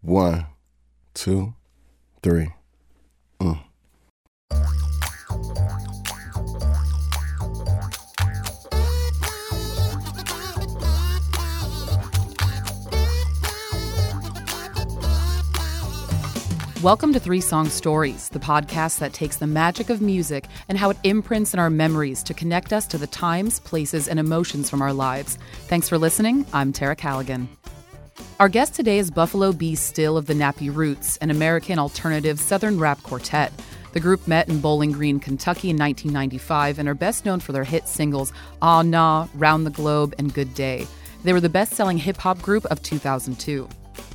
One, two, three. Mm. Welcome to Three Song Stories, the podcast that takes the magic of music and how it imprints in our memories to connect us to the times, places, and emotions from our lives. Thanks for listening. I'm Tara Callaghan. Our guest today is Buffalo B. Stille of the Nappy Roots, an American alternative Southern rap quartet. The group met in Bowling Green, Kentucky in 1995 and are best known for their hit singles Ah Nah, Round the Globe, and Good Day. They were the best selling hip hop group of 2002.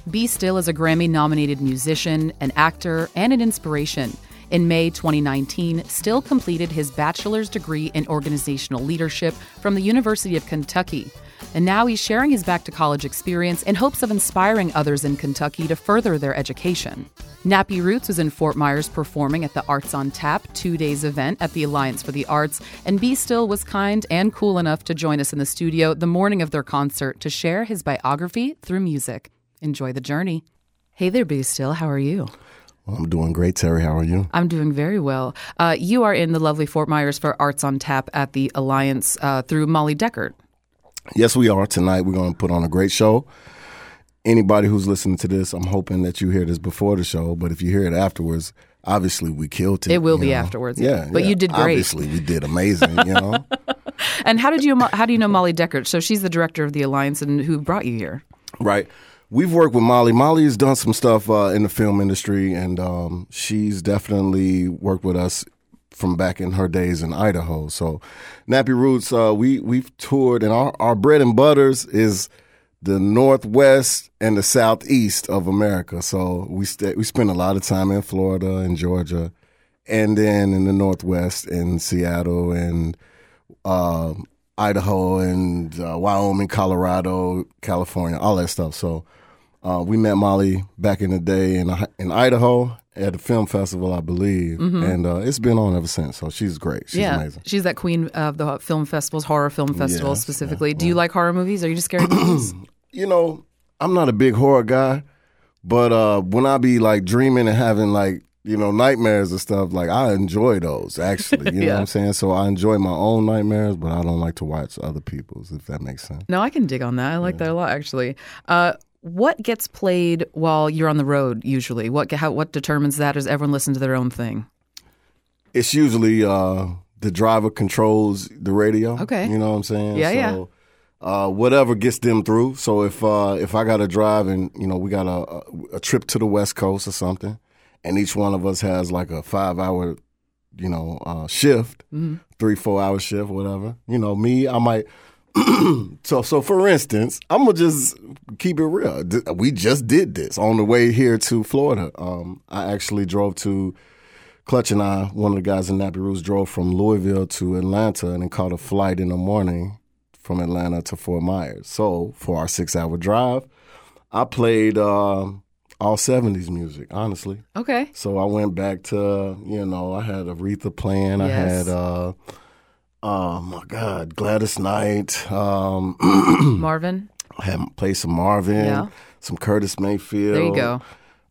B. Stille is a Grammy nominated musician, an actor, and an inspiration. In May 2019, Stille completed his bachelor's degree in organizational leadership from the University of Kentucky. And now he's sharing his back to college experience in hopes of inspiring others in Kentucky to further their education. Nappy Roots was in Fort Myers performing at the Arts on Tap two days event at the Alliance for the Arts, and B. Stille was kind and cool enough to join us in the studio the morning of their concert to share his biography through music. Enjoy the journey. Hey there, B. Stille. How are you? Well, I'm doing great, Terry. How are you? I'm doing very well. Uh, you are in the lovely Fort Myers for Arts on Tap at the Alliance uh, through Molly Deckard. Yes, we are. Tonight we're going to put on a great show. Anybody who's listening to this, I'm hoping that you hear this before the show, but if you hear it afterwards, obviously we killed it. It will be know? afterwards. Yeah, But yeah. you did great. Obviously, we did amazing. You know, And how did you how do you know Molly Deckard? So she's the director of the Alliance and who brought you here? right? We've worked with Molly. Molly has done some stuff uh, in the film industry, and um, she's definitely worked with us from back in her days in Idaho. So, Nappy Roots, uh, we we've toured, and our, our bread and butters is the northwest and the southeast of America. So we st- we spend a lot of time in Florida and Georgia, and then in the northwest in Seattle and uh, Idaho and uh, Wyoming, Colorado, California, all that stuff. So uh, we met Molly back in the day in in Idaho at the film festival, I believe, and uh, it's been on ever since. So she's great. She's yeah, amazing. she's that queen of the film festivals, horror film festivals specifically. Do you like horror movies? Are you just scared of movies? You know, I'm not a big horror guy, but uh, when I be like dreaming and having like you know nightmares and stuff, like I enjoy those actually. You know what I'm saying? So I enjoy my own nightmares, but I don't like to watch other people's. If that makes sense. No, I can dig on that. I like that a lot, actually. Uh, what gets played while you're on the road? Usually, what how, what determines that? Does everyone listen to their own thing? it's usually uh, the driver controls the radio. Okay. you know what I'm saying? Yeah, so, yeah. Uh, whatever gets them through. So if uh, if I got to drive and you know we got a, a a trip to the West Coast or something, and each one of us has like a five hour, you know, uh, shift, Mm-hmm. three four hour shift, whatever. You know, me, I might. so so for instance, I'm gonna just keep it real. We just did this on the way here to Florida. Um, I actually drove to. Clutch and I, one of the guys in Nappy Roots, drove from Louisville to Atlanta and then caught a flight in the morning from Atlanta to Fort Myers. So for our six hour drive, I played uh, all 70s music, honestly. Okay, So I went back to, you know, I had Aretha playing. I had, uh, oh my God, Gladys Knight. Um, Marvin. I had played some Marvin, Yeah. some Curtis Mayfield. There you go.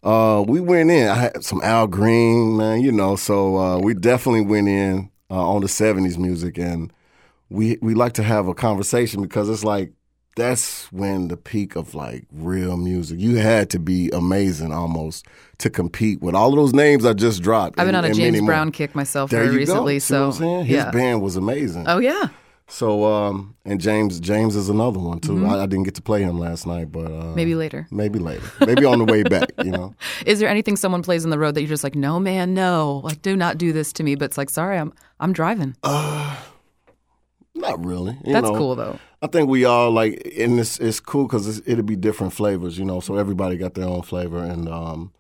Uh, we went in. I had some Al Green, man. You know, so uh, we definitely went in uh, on the '70s music, and we we like to have a conversation because it's like that's when the peak of like real music. You had to be amazing almost to compete with all of those names I just dropped. I've been and- on a James many more. Brown kick myself There very recently. go. See what so his yeah. band was amazing. Oh yeah. So um, and James James is another one too. I, I didn't get to play him last night, but uh, Mm-hmm. Maybe later. maybe later, maybe on the way back. You know. Is there anything someone plays on the road that you're just like, no, man, no, like, do not do this to me? But it's like, sorry, I'm I'm driving. Not really. You That's know, cool though. I think we all like, and it's it's cool because it'll be different flavors, you know. So everybody got their own flavor, and um,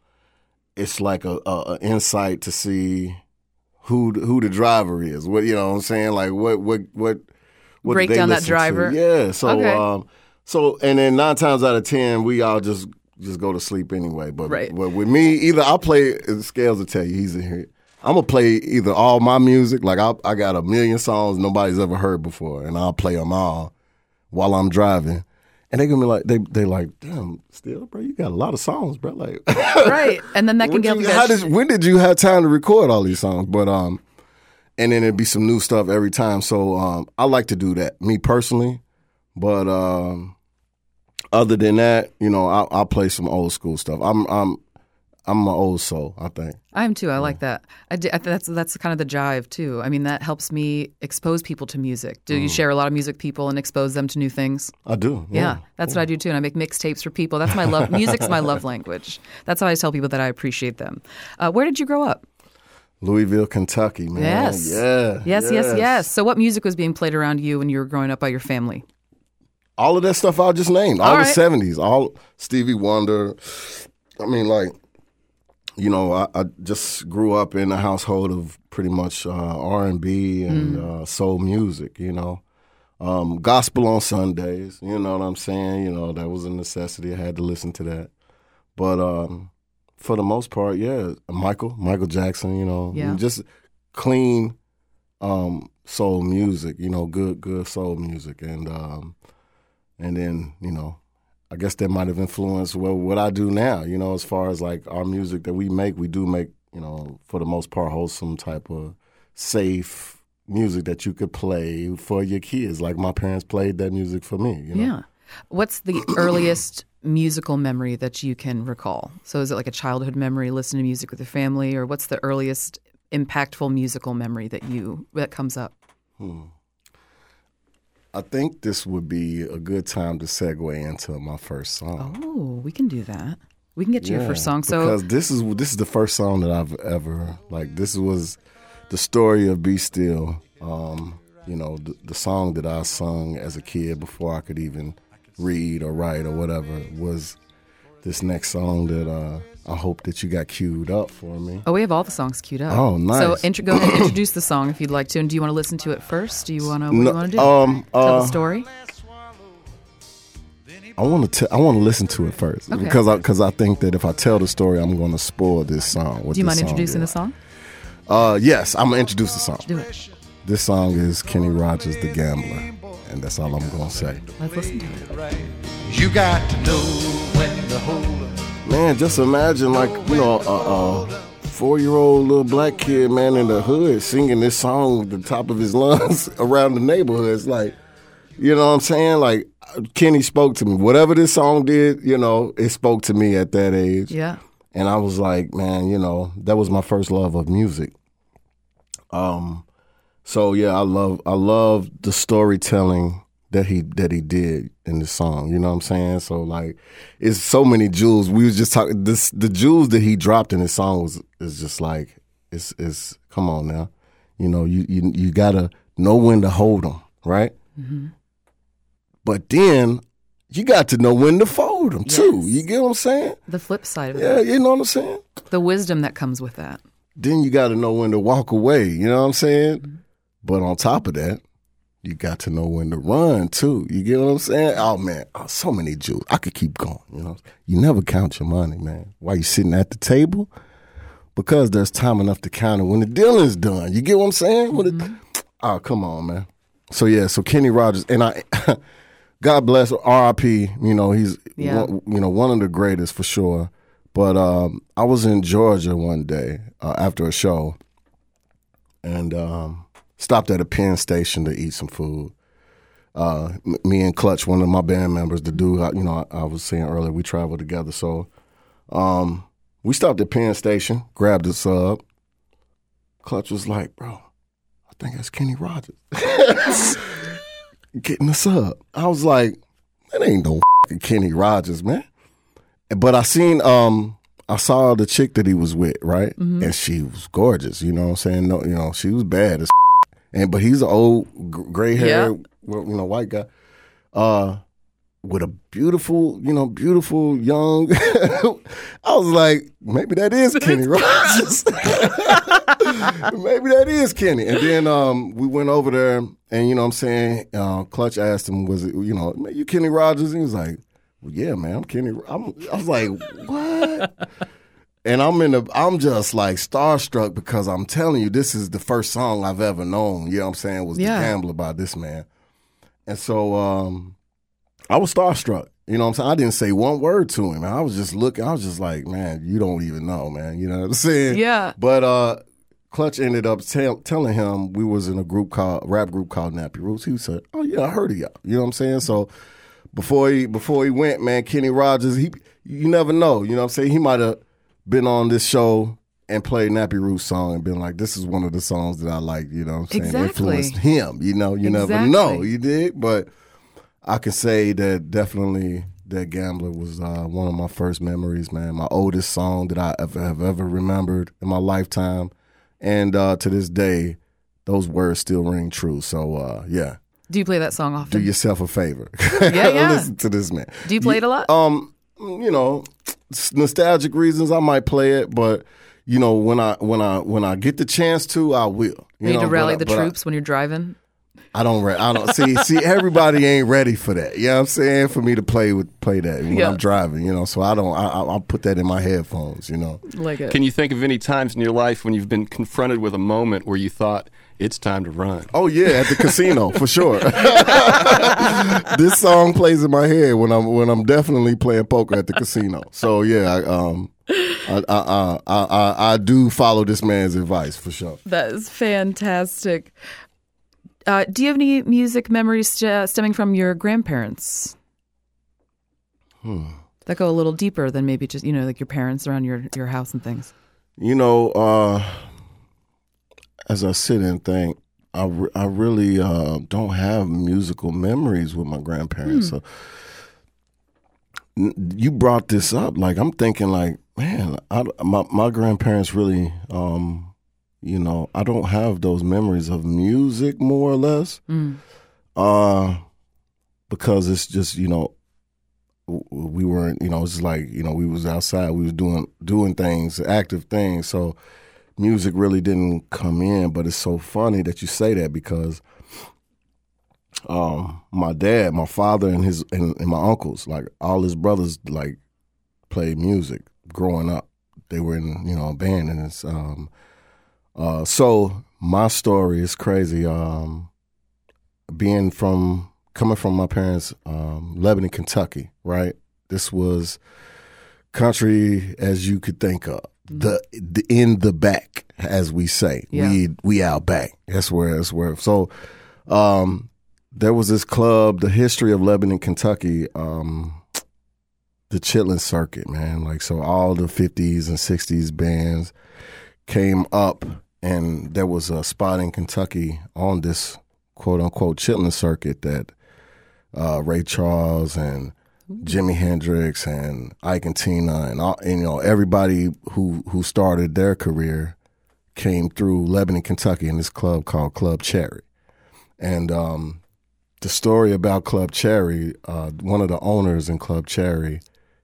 it's like a, a, a insight to see who the- who the driver is. What you know, what I'm saying like what what what what Break they down that listen to. driver. Yeah. So Okay. um, so and then nine times out of ten, we all just just go to sleep anyway. But Right. but with me, either I play. Scales will tell you he's in here. I'm gonna play either all my music, like I, I got a million songs nobody's ever heard before, and I'll play them all while I'm driving. and they gonna be like, they they like, damn, still, bro, you got a lot of songs, bro. Like, right, and then that can get you- how did when did you have time to record all these songs? But um, and then it'd be some new stuff every time. So um, I like to do that, me personally. But um, other than that, you know, I I'll play some old school stuff. I'm I'm I'm an old soul, I think. I am too. I like that. I di- I th- that's that's kind of the jive too. I mean, that helps me expose people to music. Do you share a lot of music people and expose them to new things? I do. Yeah, that's what I do too. And I make mixtapes for people. That's my love. Music's my love language. That's how I tell people that I appreciate them. Uh, where did you grow up? Louisville, Kentucky, man. Yes. Yeah. Yes, yes, yes. So, what music was being played around you when you were growing up by your family? all of that stuff I just named, all, All the seventies, all Stevie Wonder. I mean, like, you know, I, I just grew up in a household of pretty much uh, R and B and Mm. uh, soul music. You know, um, gospel on Sundays. You know what I'm saying? You know, that was a necessity. I had to listen to that. But um, for the most part, yeah, Michael, Michael Jackson. You know, Yeah. just clean um, soul music. You know, good, good soul music, and um, and then you know i guess that might have influenced well what i do now you know as far as like our music that we make we do make you know for the most part wholesome type of safe music that you could play for your kids like my parents played that music for me you know Yeah. What's the earliest musical memory that you can recall? So, is it like a childhood memory, listening to music with your family, or what's the earliest impactful musical memory that you that comes up? Hmm. I think this would be a good time to segue into my first song Oh, we can do that. We can get to your first song. So, because this is this is the first song that I've ever like. This was the story of "Be Still." Um, you know, the, the song that I sung as a kid before I could even read or write or whatever was this next song that uh, I hope that you got queued up for me. oh, we have all the songs queued up. Oh, nice. So, intro, go ahead and introduce the song if you'd like to. And do you want to listen to it first? Do you want to? What do you want to do? um, Tell uh, the story. I want to I want to listen to it first Okay. because I because I think that if I tell the story, I'm going to spoil this song. what Do you mind introducing the song? Uh, yes, I'm gonna introduce the song. Do it. This song is Kenny Rogers, "The Gambler," and that's all I'm gonna say. Let's listen to it. You got to know when to hold 'em. Man, just imagine like you know a, a four-year-old little black kid, man, in the hood singing this song at the top of his lungs around the neighborhood. It's like, you know what I'm saying? Like Kenny spoke to me. Whatever this song did, you know, it spoke to me at that age. Yeah. And I was like, man, you know, that was my first love of music. Um, so yeah, I love I love the storytelling that he that he did in the song. You know what I'm saying? So like, it's so many jewels. We was just talking this the jewels that he dropped in his song was is just like it's it's come on now, you know you you you gotta know when to hold them, right? Mm-hmm. But then you got to know when to fold them too. You get what I'm saying? The flip side of it. Yeah, it, you know what I'm saying. the wisdom that comes with that. Then you got to know when to walk away. You know what I'm saying? Mm-hmm. But on top of that, you got to know when to run too. You get what I'm saying? Oh man, oh, so many jewels. I could keep going. You know, you never count your money, man. While you sitting at the table, because there's time enough to count it when the deal is done. You get what I'm saying? When it, oh, come on, man. So yeah, so Kenny Rogers and I. God bless R.I.P. You know he's Yeah. one, you know one of the greatest for sure. But um, I was in Georgia one day uh, after a show, and um, stopped at a Penn station to eat some food. Uh, me and Clutch, one of my band members, the dude I, you know I, I was saying earlier, we traveled together. So um, we stopped at Penn Station, grabbed a sub. Clutch was like, "Bro, I think that's Kenny Rogers getting the sub." I was like, "That ain't no fucking Kenny Rogers, man." But I seen um I saw the chick that he was with, right? And she was gorgeous, you know what I'm saying? No, you know, she was bad as and but he's an old gray hair, you know, white guy. Uh with a beautiful, you know, beautiful young I was like, maybe that is Kenny Rogers. maybe that is Kenny. And then um we went over there and you know what I'm saying, uh, Clutch asked him, was it, you know, you Kenny Rogers? And he was like, well, yeah, man, I'm Kenny. I'm, I was like, what? And I'm in the, I'm just like starstruck because I'm telling you, this is the first song I've ever known. You know what I'm saying? Was Yeah. the Gambler by this man. And so um, I was starstruck. You know what I'm saying? I didn't say one word to him. I was just looking. I was just like, man, you don't even know, man. You know what I'm saying? Yeah. But uh, Clutch ended up tell, telling him we was in a group called rap group called Nappy Roots. He said, "Oh yeah, I heard of y'all." You know what I'm saying? So before he before he went, man, Kenny Rogers, he you never know. You know what I'm saying? He might have been on this show and played Nappy Roots song and been like, "This is one of the songs that I like." You know what I'm saying? Exactly. Influenced him. You know, you never know. You did, but I can say that definitely that gambler was uh, one of my first memories, man. My oldest song that I ever have ever remembered in my lifetime, and uh, to this day, those words still ring true. So uh, yeah, Do you play that song often? do yourself a favor. Yeah, yeah. Listen to this man. Do you play it a lot? Um, Mm, you know, nostalgic reasons I might play it, but you know when I when I when I get the chance to, I will. You You need know, to rally I- the but I- troops when you're driving. I don't. Re- I don't see. See, everybody ain't ready for that. You know what I'm saying? For me to play with play that when Yeah. I'm driving. You know, so I don't. I, I- I'll put that in my headphones. You know. Like it. Can you think of any times in your life when you've been confronted with a moment where you thought it's time to run? Oh yeah, at the casino for sure. this song plays in my head when I'm when I'm definitely playing poker at the casino. So yeah, I, um, I, I, I, I, I, I do follow this man's advice for sure. That is fantastic. Uh, do you have any music memories st- stemming from your grandparents? Hmm. That go a little deeper than maybe just you know like your parents around your your house and things. You know, uh, as I sit and think, I, re- I really uh, don't have musical memories with my grandparents. So n- you brought this up, like I'm thinking, like man, I, my my grandparents really, um, you know, I don't have those memories of music, more or less, Mm. uh, because it's just you know. We weren't, you know, it's like you know, we was outside, we was doing doing things, active things. So, music really didn't come in. But it's so funny that you say that because um, my dad, my father, and his and, and my uncles, like all his brothers, like played music growing up. They were in you know a band, and it's um, uh, so my story is crazy. Um, being from coming from my parents, um, Lebanon, Kentucky, right? This was country as you could think of. The, the in the back, as we say, Yeah. we we out back. That's where that's where. So, um, there was this club, the history of Lebanon, Kentucky, um, the Chitlin Circuit, man. Like so, all the '50s and '60s bands came up, and there was a spot in Kentucky on this quote unquote Chitlin Circuit that uh, Ray Charles and Jimi Hendrix and Ike and Tina and, all, and you know everybody who who started their career came through Lebanon, Kentucky, in this club called Club Cherry. And um, the story about Club Cherry, uh, one of the owners in Club Cherry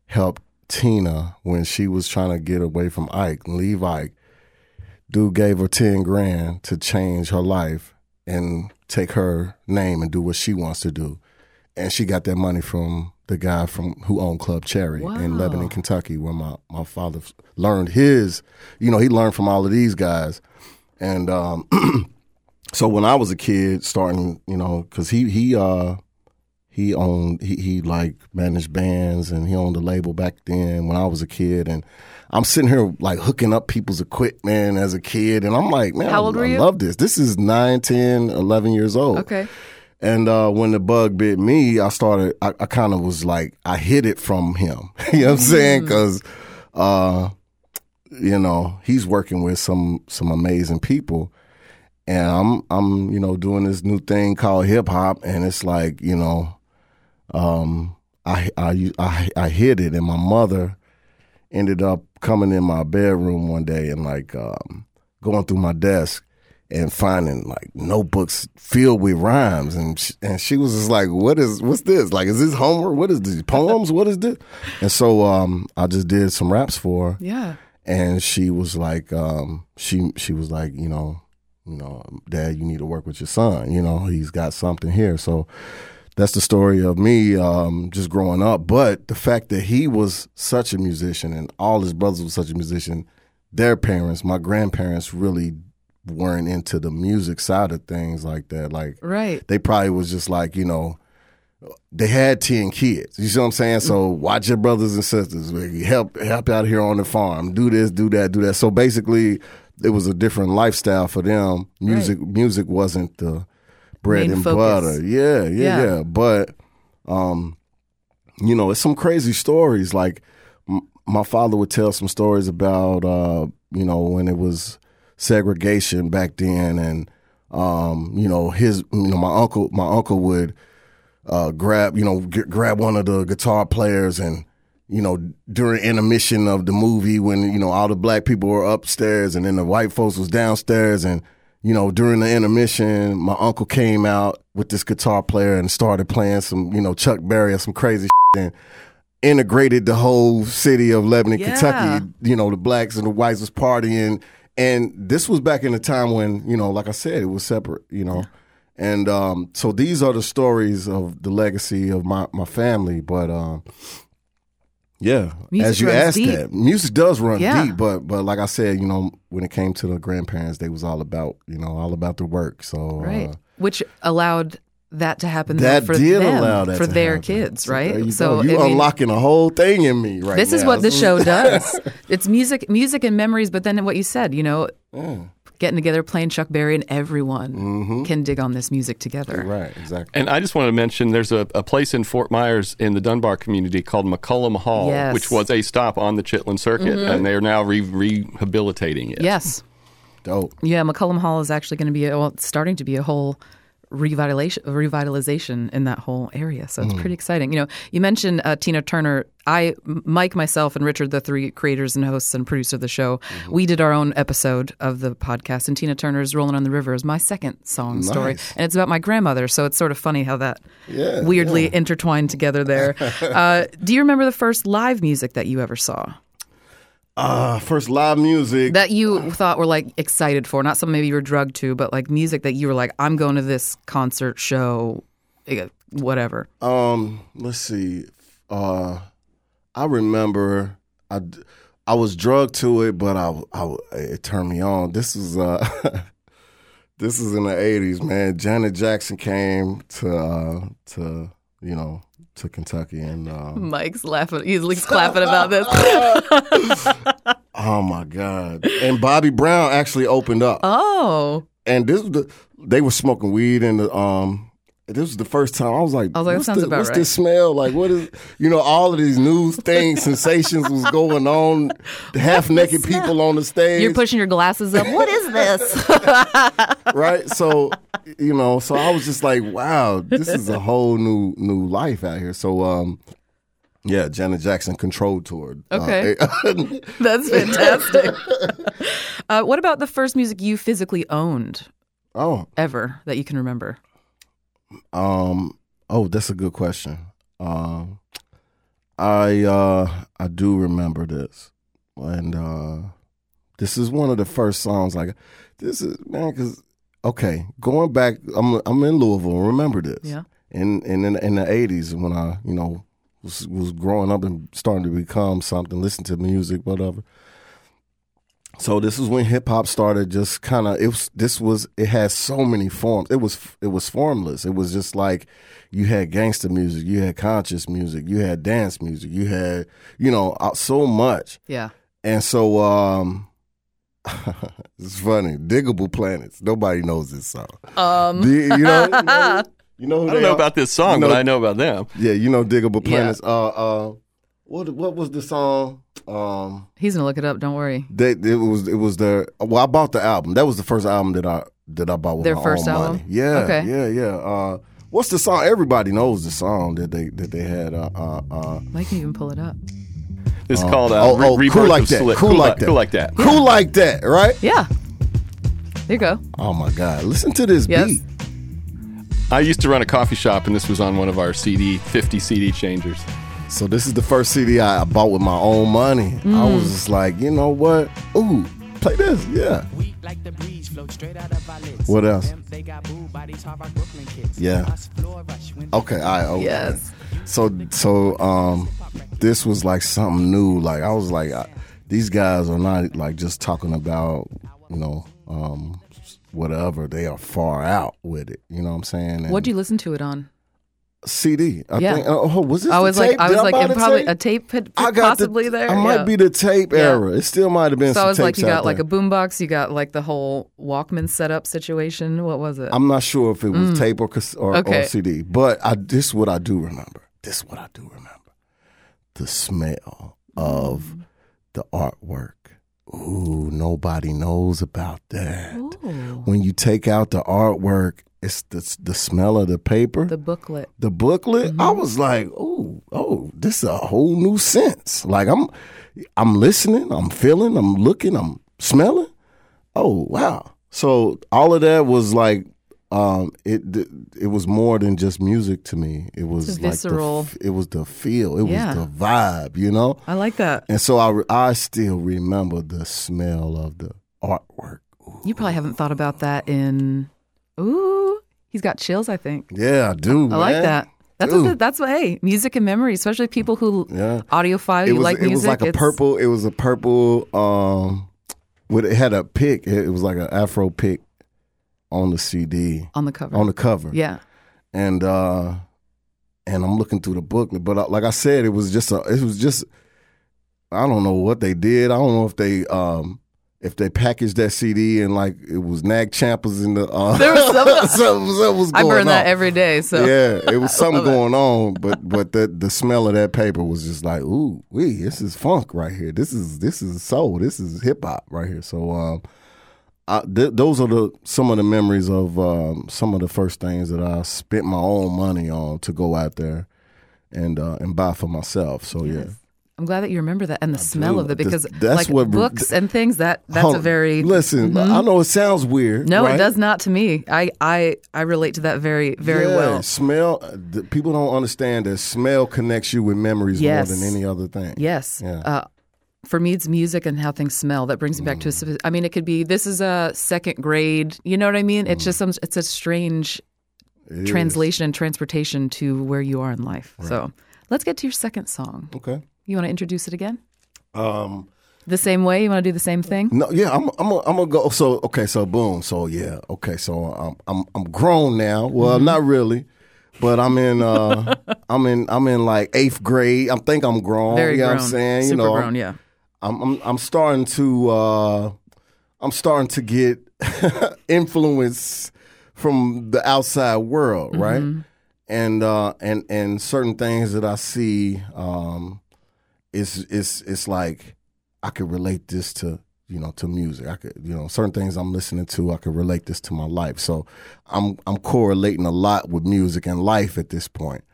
helped Tina when she was trying to get away from Ike, leave Ike. Dude gave her ten grand to change her life and take her name and do what she wants to do. And she got that money from the guy from who owned Club Cherry in Lebanon, Kentucky, where my, my father learned his, you know, he learned from all of these guys. And um, so when I was a kid, starting, you know, because he he uh he owned he he like managed bands and he owned a label back then when I was a kid and I'm sitting here like hooking up people's equipment as a kid and I'm like, man, How I, I love this. This is 9, 10, 11 years old. Okay. And uh, when the bug bit me, I started. I, I kind of was like, I hid it from him. you know what I'm saying? Because, uh, you know, he's working with some some amazing people, and I'm I'm you know doing this new thing called hip hop, and it's like you know, um, I I I I hid it, and my mother ended up coming in my bedroom one day and like um, going through my desk and finding like notebooks filled with rhymes. And she, and she was just like what is what's this? Like is this Homer what is these poems? What is this? And so um I just did some raps for her. Yeah. and she was like um she she was like you know you know dad you need to work with your son. You know he's got something here. So that's the story of me um, just growing up. But the fact that he was such a musician and all his brothers were such a musician, their parents, my grandparents, really weren't into the music side of things like that. Like Right. they probably was just like you know, they had ten kids. You see what I'm saying? So watch your brothers and sisters. Help help out here on the farm. Do this, do that, do that. So basically, it was a different lifestyle for them. Music music wasn't the bread Main and focus. butter. Yeah, yeah, Yeah. yeah. But um, you know, it's some crazy stories. Like m- my father would tell some stories about uh, you know when it was segregation back then, and um, you know his you know my uncle my uncle would uh, grab you know g- grab one of the guitar players and you know during intermission of the movie when you know all the black people were upstairs and then the white folks was downstairs and you know during the intermission my uncle came out with this guitar player and started playing some you know Chuck Berry or some crazy and integrated the whole city of Lebanon, Yeah. Kentucky. You know, the blacks and the whites was partying, and this was back in the time when you know, like I said, it was separate. You know, and um, so these are the stories of the legacy of my my family. But um, yeah, Music as you asked deep. that, music does run Yeah. deep. But but like I said, you know, when it came to the grandparents, they was all about you know all about the work. So Right. uh, Which allowed that to happen that for did them, allow that for to their happen. kids, right? there you so go. you I mean, unlocking a whole thing in me right this is what the show does. it's music, music and memories. But then what you said, you know, getting together, playing Chuck Berry, and everyone can dig on this music together. Mm-hmm. Right, exactly. And I just wanted to mention there's a, a place in Fort Myers in the Dunbar community called McCollum Hall, Yes. Mm-hmm. which was a stop on the Chitlin Circuit, and they are now re- rehabilitating it. Yes. Dope. Yeah, McCollum Hall is actually going to be a, well, starting to be a whole revitalization revitalization in that whole area. So it's Mm. pretty exciting. You know, you mentioned uh, Tina Turner. I, Mike, myself, and Richard, the three creators and hosts and producer of the show, Mm-hmm. we did our own episode of the podcast. And Tina Turner's "Rolling on the River" is my second song story, and it's about my grandmother. So it's sort of funny how that Yeah, weirdly intertwined together there. uh, do you remember the first live music that you ever saw? Uh, first live music. that you thought were like excited for, not something maybe you were drugged to, but like music that you were like, I'm going to this concert show, eh, whatever. Um, let's see. Uh, I remember I, I was drugged to it, but I, I it turned me on. This was uh, this is in the eighties, man. Janet Jackson came to uh, to you know to Kentucky, and um, Mike's laughing. He's like clapping about this. oh my god! And Bobby Brown actually opened up. oh, and this the, they were smoking weed in the um this was the first time I was like, I was like, what's, the, what's right. this smell? Like, what is, you know, all of these news things, sensations was going on. The half naked people on the stage, you're pushing your glasses up. What is this? right? So, you know, so I was just like, wow, this is a whole new new life out here. So, um, yeah, Janet Jackson controlled tour. Okay. Uh, That's fantastic. uh, what about the first music you physically owned oh, ever that you can remember? Um. Oh, that's a good question. Um, I uh I do remember this, and uh this is one of the first songs. Like this is man, because okay, going back, I'm I'm in Louisville. Remember this? Yeah. In in in, in the '80s when I you know was was growing up and starting to become something, listen to music, whatever. So this is when hip hop started. Just kind of it was. This was it had so many forms. It was it was formless. It was just like you had gangster music, you had conscious music, you had dance music, you had you know uh, so much. Yeah. And so um it's funny. Diggable Planets. Nobody knows this song. Um, Do you, you know, you know, you know who I don't know are? about this song, You know- but I know about them. Yeah, you know Diggable Yeah. Planets. Uh uh what what was the song? Um he's gonna look it up. Don't worry. they it was it was their well I bought the album. That was the first album that I that I bought with Their my first own album? money. Yeah. Okay. Yeah, yeah. Uh what's the song? Everybody knows the song that they that they had uh uh, uh Mike can even pull it up. It's called uh, oh, Re- oh, Rebirth cool like of that. Slick. Cool, Cool like that. Cool like that. Cool like that, right? Yeah. There you go. Oh my God. Listen to this Yes. beat. I used to run a coffee shop, and this was on one of our CD, 50 CD changers. So this is the first CD I I bought with my own money. I Mm. was just like, you know what? Ooh, play this. Yeah. Weak like the breeze, float straight out of our lids. What else? Them, they got boo bodies, hard rock Brooklyn kids. Yeah. Us floor rush when Okay, all right. Okay. Yes. So so um this was like something new. Like I was like I, these guys are not like just talking about, you know, um whatever. They are far out with it. You know what I'm saying? And, What'd you listen to it on? CD. I Yeah. think. Oh, was this? I was like, tape? I Did was like, buy and probably tape? a tape had I got possibly the, there. I might yeah. be the tape era. It still might have been. So I was like, you got like a boombox, you got like the whole Walkman setup situation. What was it? I'm not sure if it was tape or, or, Mm. Okay. or CD, but I this is what I do remember. This is what I do remember: the smell of Mm. the artwork. Ooh, nobody knows about that. Ooh, When you take out the artwork, it's the the smell of the paper. the booklet. the booklet, I Mm-hmm. was like, "Oh, oh, this is a whole new sense." Like I'm, I'm listening, I'm feeling, I'm looking, I'm smelling. Oh wow! So all of that was like, um, it it was more than just music to me. It was It's like visceral. The, it was the feel. It Yeah. was the vibe. You know. I like that. And so I, I still remember the smell of the artwork. You probably haven't thought about that in. Ooh, he's got chills. I think. Yeah, I do. I like that. That's what. The, that's what. Hey, music and memory, especially people who Yeah. audiophile. it You was like it music. It was like a it's- purple. It was a purple. Um, with it had a pick. It, was like an Afro pick on the CD on the cover. on the cover. yeah. and uh, and I'm looking through the book, but uh, like I said, it was just a. It was just. I don't know what they did. I don't know if they um if they packaged that CD and like it was Nag Champas in the. Uh, There was some- something, something was I going burn that every day. So Yeah, it was something love it. going on, but but the the smell of that paper was just like, ooh, wee, this is funk right here. This is this is soul. This is hip hop right here. So um, I, th- those are the some of the memories of um, some of the first things that I spent my own money on to go out there and uh, and buy for myself. So yeah, I'm glad that you remember that and the smell do. of it because that's like what- books and things that that's a very listen. I know it sounds weird. no, right? it does not to me. I I I relate to that very very Yeah, well. Smell. uh, the, people don't understand that smell connects you with memories Yes. more than any other thing. Yes. Yeah. Uh, for me, it's music and how things smell. That brings me back Mm. to a specific. I mean, it could be this is a second grade. You know what I mean? It's just some. It's a strange Mm. It is. translation and transportation to where you are in life. So let's get to your second song. Okay. You want to introduce it again? Um. The same way? You want to do the same thing? No, yeah, I'm I'm a, I'm gonna go. So okay, so boom, so yeah, okay, so I'm I'm I'm grown now. Well, Mm-hmm. not really, but I'm in uh I'm in I'm in like eighth grade. I think I'm grown. Very you know grown. what I'm saying? Super you know, grown. Yeah. I'm I'm I'm starting to uh I'm starting to get influence from the outside world, right? And uh and and certain things that I see um it's it's it's like I could relate this to you know to music. I could you know certain things I'm listening to I could relate this to my life. So I'm I'm correlating a lot with music and life at this point.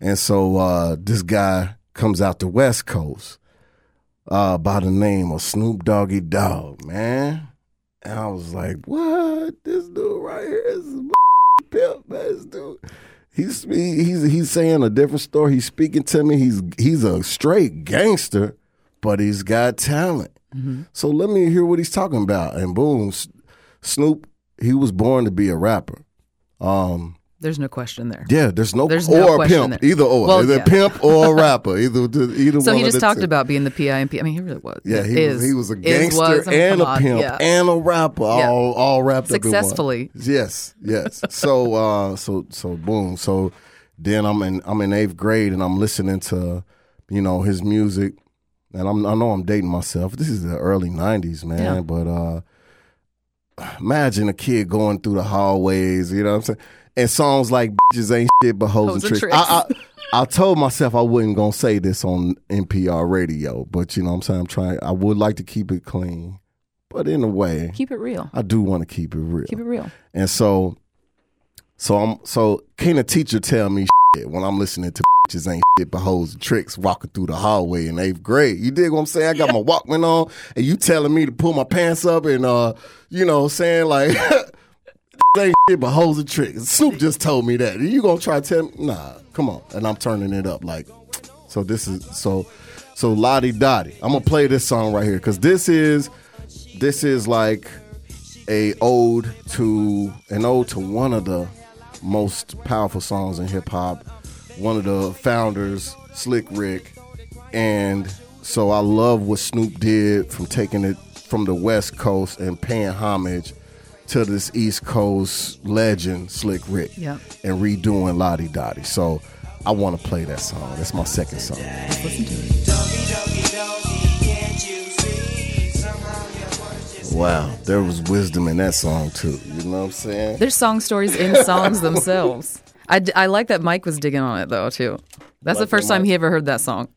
And so uh this guy comes out the West Coast uh by the name of Snoop Doggy Dogg, man. And I was like, what? This dude right here is a pimp, man. This dude. He's he's he's saying a different story. He's speaking to me. He's he's a straight gangster, but he's got talent. So let me hear what he's talking about. And boom, Snoop. He was born to be a rapper. Um, There's no question there. yeah, there's no There's or no a question pimp, there. either or, Well, either yeah. pimp or a rapper, either either. One. So he just talked two. about being the PIMP. I mean, he really was. Yeah, he Is- was he was a gangster was, and a pimp yeah. and a rapper, Yeah. all all wrapped Successfully. up in one. Yes, yes. so uh, so so boom. So then I'm in I'm in eighth grade and I'm listening to you know his music, and I'm I know I'm dating myself. This is the early '90s, man. But uh, imagine a kid going through the hallways. You know what I'm saying? And songs like "Bitches Ain't Shit But Hoes Hoes and and Tricks." I, I, I told myself I wasn't gonna say this on NPR radio, but you know what I'm saying I'm trying. I would like to keep it clean, but in a way, Keep it real. I do want to keep it real. Keep it real. And so, so I'm so can a teacher tell me shit when I'm listening to bitches ain't shit but hoes and tricks walking through the hallway in eighth grade? You dig what I'm saying? I got my Walkman on, and you telling me to pull my pants up and uh, you know, saying like. Ain't shit but hoes and tricks. Snoop just told me that. You gonna try to tell me? Nah, come on. And I'm turning it up like. So this is so, so Lodi Dodi. I'm gonna play this song right here because this is, this is like a ode to an ode to one of the most powerful songs in hip hop, one of the founders, Slick Rick, and so I love what Snoop did from taking it from the West Coast and paying homage to this East Coast legend, Slick Rick, Yeah. and redoing Lodi Dodi. So I want to play that song. That's my second song. Let's listen to it. Wow, there was wisdom in that song too. You know what I'm saying? There's song stories in songs themselves. I, d- I like that Mike was digging on it though too. That's the first time Mike- he ever heard that song.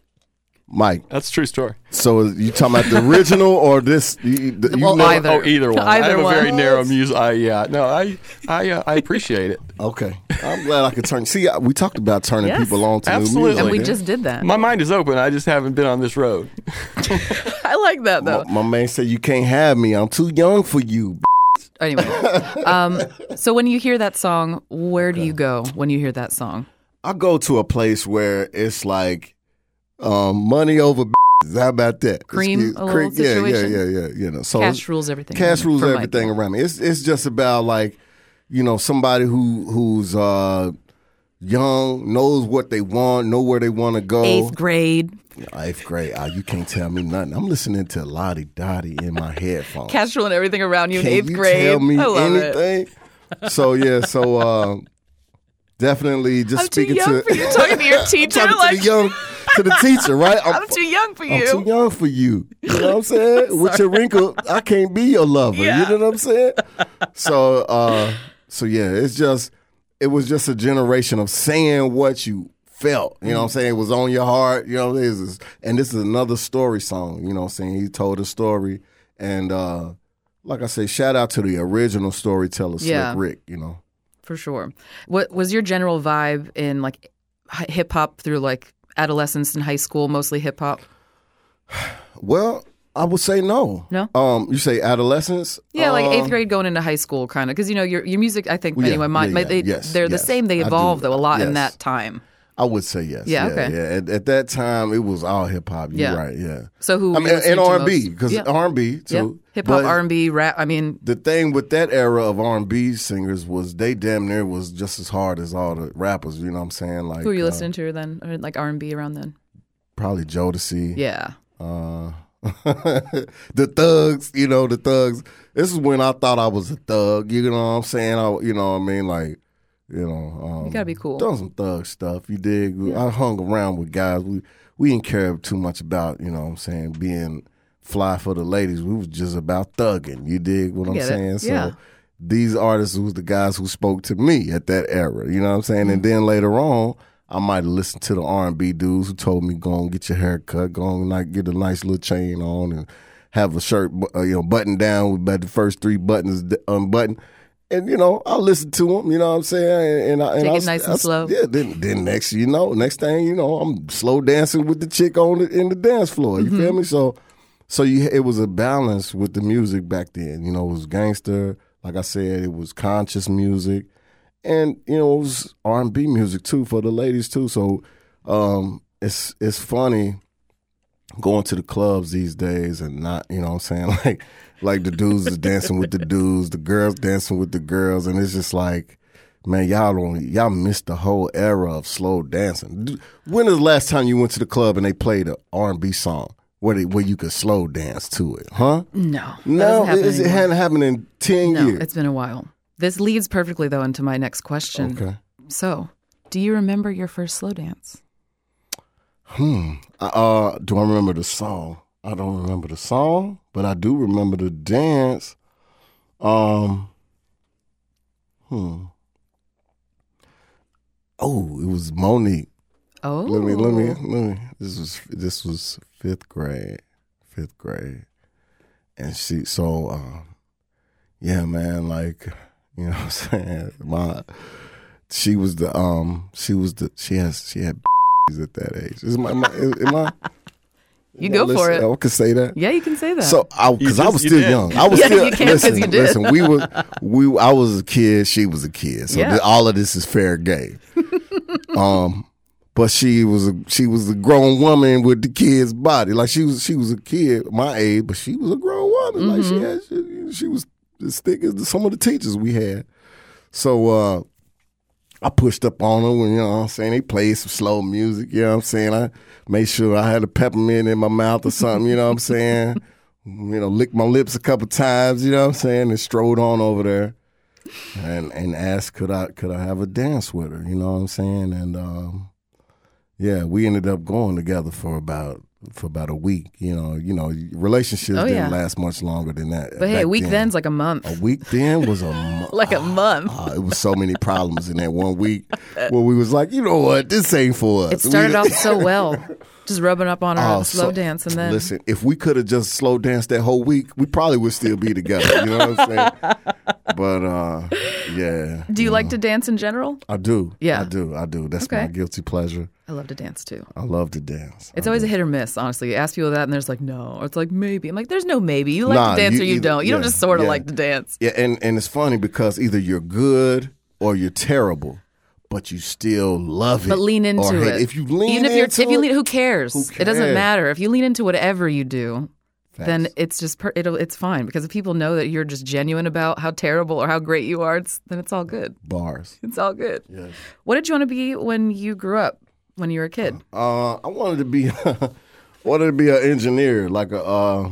Mike, That's a true story. so you talking about the original or this? You, the- you Well, either. Oh, either one. I Either have a very narrow music. I yeah. No, I I uh, I appreciate it. Okay, I'm glad I could turn. See, we talked about turning Yes, people on to absolutely. new music. And we man. just did that. My mind is open. I just haven't been on this road. I like that though. My, my man said you can't have me. I'm too young for you. Anyway, um, so when you hear that song, where do you go when you hear that song? I go to a place where it's like um, money over. How about that? Cream, Excuse- a little yeah, situation? Yeah, yeah, yeah, You know, so Cash rules everything. Cash rules everything around me. It's it's just about like, you know, somebody who who's uh, young, knows what they want, know where they want to go. Eighth grade. Eighth grade. Ah, you can't tell me nothing. I'm listening to Lodi Dodi in my headphones. Cash ruling everything around you in Can eighth you grade. tell me love it. anything? So yeah, so uh, definitely just I'm speaking to you. Talking to your teacher, talking like to the young to the teacher, right? I'm too young for you. I'm too young for you. You know what I'm saying? With your wrinkle, I can't be your lover. Yeah. You know what I'm saying? So, uh, so yeah, it's just it was just a generation of saying what you felt. You know what I'm saying? It was on your heart. You know, this is and this is another story song. You know what I'm saying? He told a story, and uh, like I say, shout out to the original storyteller, Yeah. Slick Rick. You know. For sure. What was your general vibe in like hip hop through like adolescence and high school? Mostly hip hop. Well, I would say no. No? Um, you say adolescence? Yeah, like eighth Um, grade going into high school, kind of, because you know your your music. I think Yeah, anyway, my, yeah, my, they, Yes, they're the same. They evolve though a lot in that time. I would say yes. Yeah, Yeah, okay. Yeah, at, at that time, it was all hip hop. You're Yeah. right. Yeah. So who? I mean, and R and B because. R and B too. yeah. hip hop, R and B, rap. I mean, The thing with that era of R and B singers was they damn near was just as hard as all the rappers. You know what I'm saying? Like who were you uh, listening to then, or like R and B around then? Probably Jodeci. Yeah. Uh, the thugs, you know, the thugs. This is when I thought I was a thug. You know what I'm saying? I, you know what I mean? Like, you know, um, You gotta be cool. Done some thug stuff. You dig? I hung around with guys. We we didn't care too much about, you know what I'm saying, being fly for the ladies. We was just about thugging. You dig what I'm get it. saying? So Yeah. these artists was the guys who spoke to me at that era. You know what I'm saying? Mm-hmm. And then later on, I might have listened to the R&B dudes who told me go and get your hair cut, go and like get a nice little chain on, and have a shirt, uh, you know, button down with about the first three buttons unbuttoned. And you know, I listened to them. You know what I'm saying? And, I, and Take I it was- nice and I slow. Yeah. Then, then next, you know, next thing you know, I'm slow dancing with the chick on the, in the dance floor. You Mm-hmm. feel me? So, so you, it was a balance with the music back then. You know, it was gangster. Like I said, it was conscious music, and you know, it was R and B music too for the ladies too. So, um, it's it's funny going to the clubs these days and not, you know what I'm saying? Like like the dudes is dancing with the dudes, the girls dancing with the girls, and it's just like, man, y'all don't y'all missed the whole era of slow dancing. When is the last time you went to the club and they played an R and B song where they, where you could slow dance to it? Huh? No. No, it, it, hadn't happened in ten No, years. it's been a while. This leads perfectly though into my next question. Okay. So, do you remember your first slow dance? Hmm. Uh, do I remember the song? I don't remember the song, but I do remember the dance. Um. Hmm. Oh, it was Monique. Oh, Let me, let me, let me. This was this was fifth grade, fifth grade, and she. So, um, yeah, man, like you know, what I'm saying my. She was the um. She was the. She has. She had at that age. Is my, my am I? You go for it. I can say that. Yeah, you can say that. So I because I just- was you still did. young. I was Yeah, still you can 'cause listen. you did. Listen, we were we. I was a kid. She was a kid. So Yeah. th- all of this is fair game. um, but she was a she was a grown woman with the kid's body. Like she was she was a kid my age, but she was a grown woman. Like she had she, she was as thick as some of the teachers we had. So uh, I pushed up on her when, you know what I'm saying, they played some slow music, you know what I'm saying? I made sure I had a peppermint in my mouth or something, you know what I'm saying? you know, licked my lips a couple times, you know what I'm saying, and strode on over there and and asked could I could I have a dance with her, you know what I'm saying? And um yeah, we ended up going together for about for about a week. You know, you know, relationships Oh, didn't last much longer than that. But hey, a week then. then's like a month. a week then was a month. like a month. Uh, it was so many problems in that one week where we was like, you know what, this ain't for us. It started We- off so well, just rubbing up on her Oh, slow so- dance, and then listen, if we could have just slow danced that whole week, we probably would still be together. You know what I'm saying? But uh, yeah, do you like to dance in general? I do. Yeah. I do. I do. That's Okay. my guilty pleasure. I love to dance too. I love to dance. It's I always do. a hit or miss, honestly. You ask people that, and there's like, no. Or it's like, maybe. I'm like, there's no maybe. You like Nah, to dance you or you either- don't. You don't just sort of yeah. like to dance. Yeah, and and it's funny because either you're good or you're terrible, but you still love it. But lean into or it. If you lean Even if you're, into if you it, lean, who cares? Who It doesn't matter. If you lean into whatever you do, then it's just per, it'll, it's fine because if people know that you're just genuine about how terrible or how great you are, it's, then it's all good. bars. It's all good. Yes. What did you want to be when you grew up? When you were a kid? Uh, I wanted to be wanted to be an engineer, like a uh,